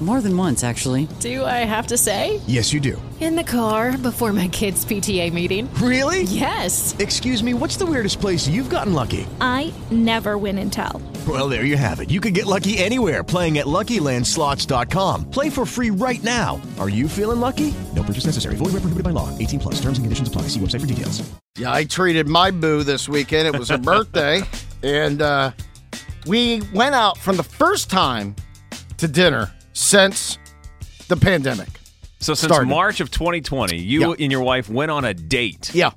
More than once, actually. Do I have to say? Yes, you do. In the car before my kids' PTA meeting. Really? Yes. Excuse me, what's the weirdest place you've gotten lucky? I never win and tell. Well, there you have it. You can get lucky anywhere playing at LuckyLandSlots.com. Play for free right now. Are you feeling lucky? No purchase necessary. Void where prohibited by law. 18 plus. Terms and conditions apply. See website for details. Yeah, I treated my boo this weekend. It was her birthday, and uh, we went out from the first time to dinner since the pandemic. So since started. March of 2020, you Yeah. and your wife went on a date. Yeah.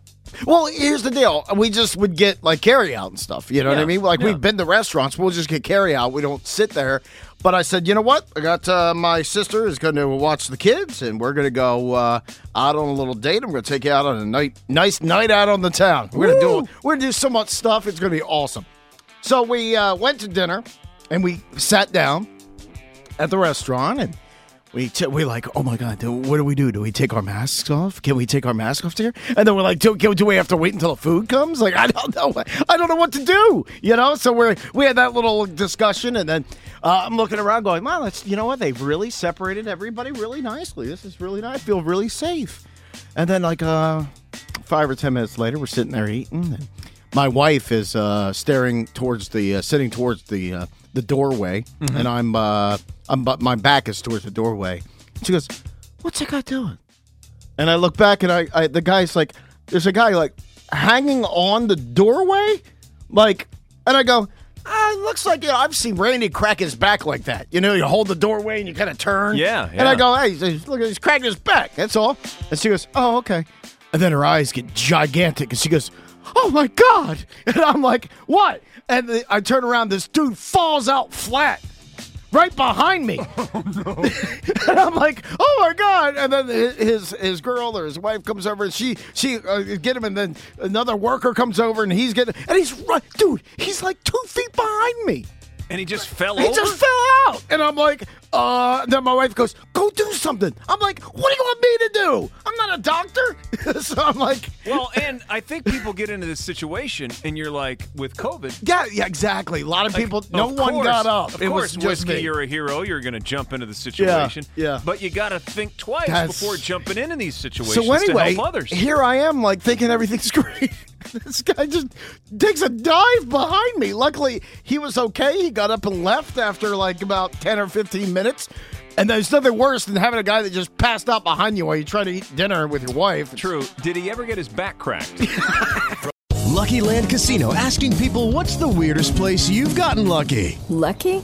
Well, here's the deal. We just would get like carry out and stuff. You know what I mean? Like yeah. we've been to restaurants, we'll just get carry out. We don't sit there. But I said, you know what? I got uh, my sister is going to watch the kids, and we're going to go uh, out on a little date. I'm going to take you out on a night, nice night out on the town. We're going to do we're going to do so much stuff. It's going to be awesome. So we uh, went to dinner, and we sat down at the restaurant, and we t- we like, oh my god, what do we do? Do we take our masks off? Can we take our mask off here? And then we're like, do, do we have to wait until the food comes? Like, I don't know, I don't know what to do, you know. So we we had that little discussion, and then uh, I'm looking around, going, wow, that's you know what? They've really separated everybody really nicely. This is really nice. I feel really safe. And then like uh, five or ten minutes later, we're sitting there eating, and my wife is uh, staring towards the uh, sitting towards the uh, the doorway, and I'm uh, I'm but my back is towards the doorway. She goes, "What's that guy doing?" And I look back, and I, I the guy's like, there's a guy like hanging on the doorway, like, and I go. Ah, it looks like you know, I've seen Randy crack his back like that. You know, you hold the doorway and you kind of turn. Yeah, And I go, hey, he's- look, he's cracking his back. That's all. And she goes, oh, okay. And then her eyes get gigantic, and she goes, "Oh my god!" And I'm like, "What?" And the, I turn around, this dude falls out flat, right behind me. and I'm like, "Oh my god!" And then his his girl or his wife comes over, and she she uh, get him, and then another worker comes over, and he's getting, and he's right, dude. He's like two feet behind me. And he just fell He over. just fell out. And I'm like, uh, then my wife goes, go do something. I'm like, what do you want me to do? I'm not a doctor. so I'm like, well, and I think people get into this situation, and you're like, with COVID. yeah, yeah, exactly. A lot of like, people, no of one course- got up. Of it course, was whiskey, me. you're a hero. You're going to jump into the situation. yeah. But you got to think twice That's- before jumping into these situations So anyway, to help others. here I am, like thinking everything's great. this guy just takes a dive behind me. Luckily, he was okay. He got up and left after like about ten or fifteen minutes. And there's nothing worse than having a guy that just passed out behind you while you try to eat dinner with your wife. True. Did he ever get his back cracked? Lucky Land Casino asking people what's the weirdest place you've gotten lucky? Lucky?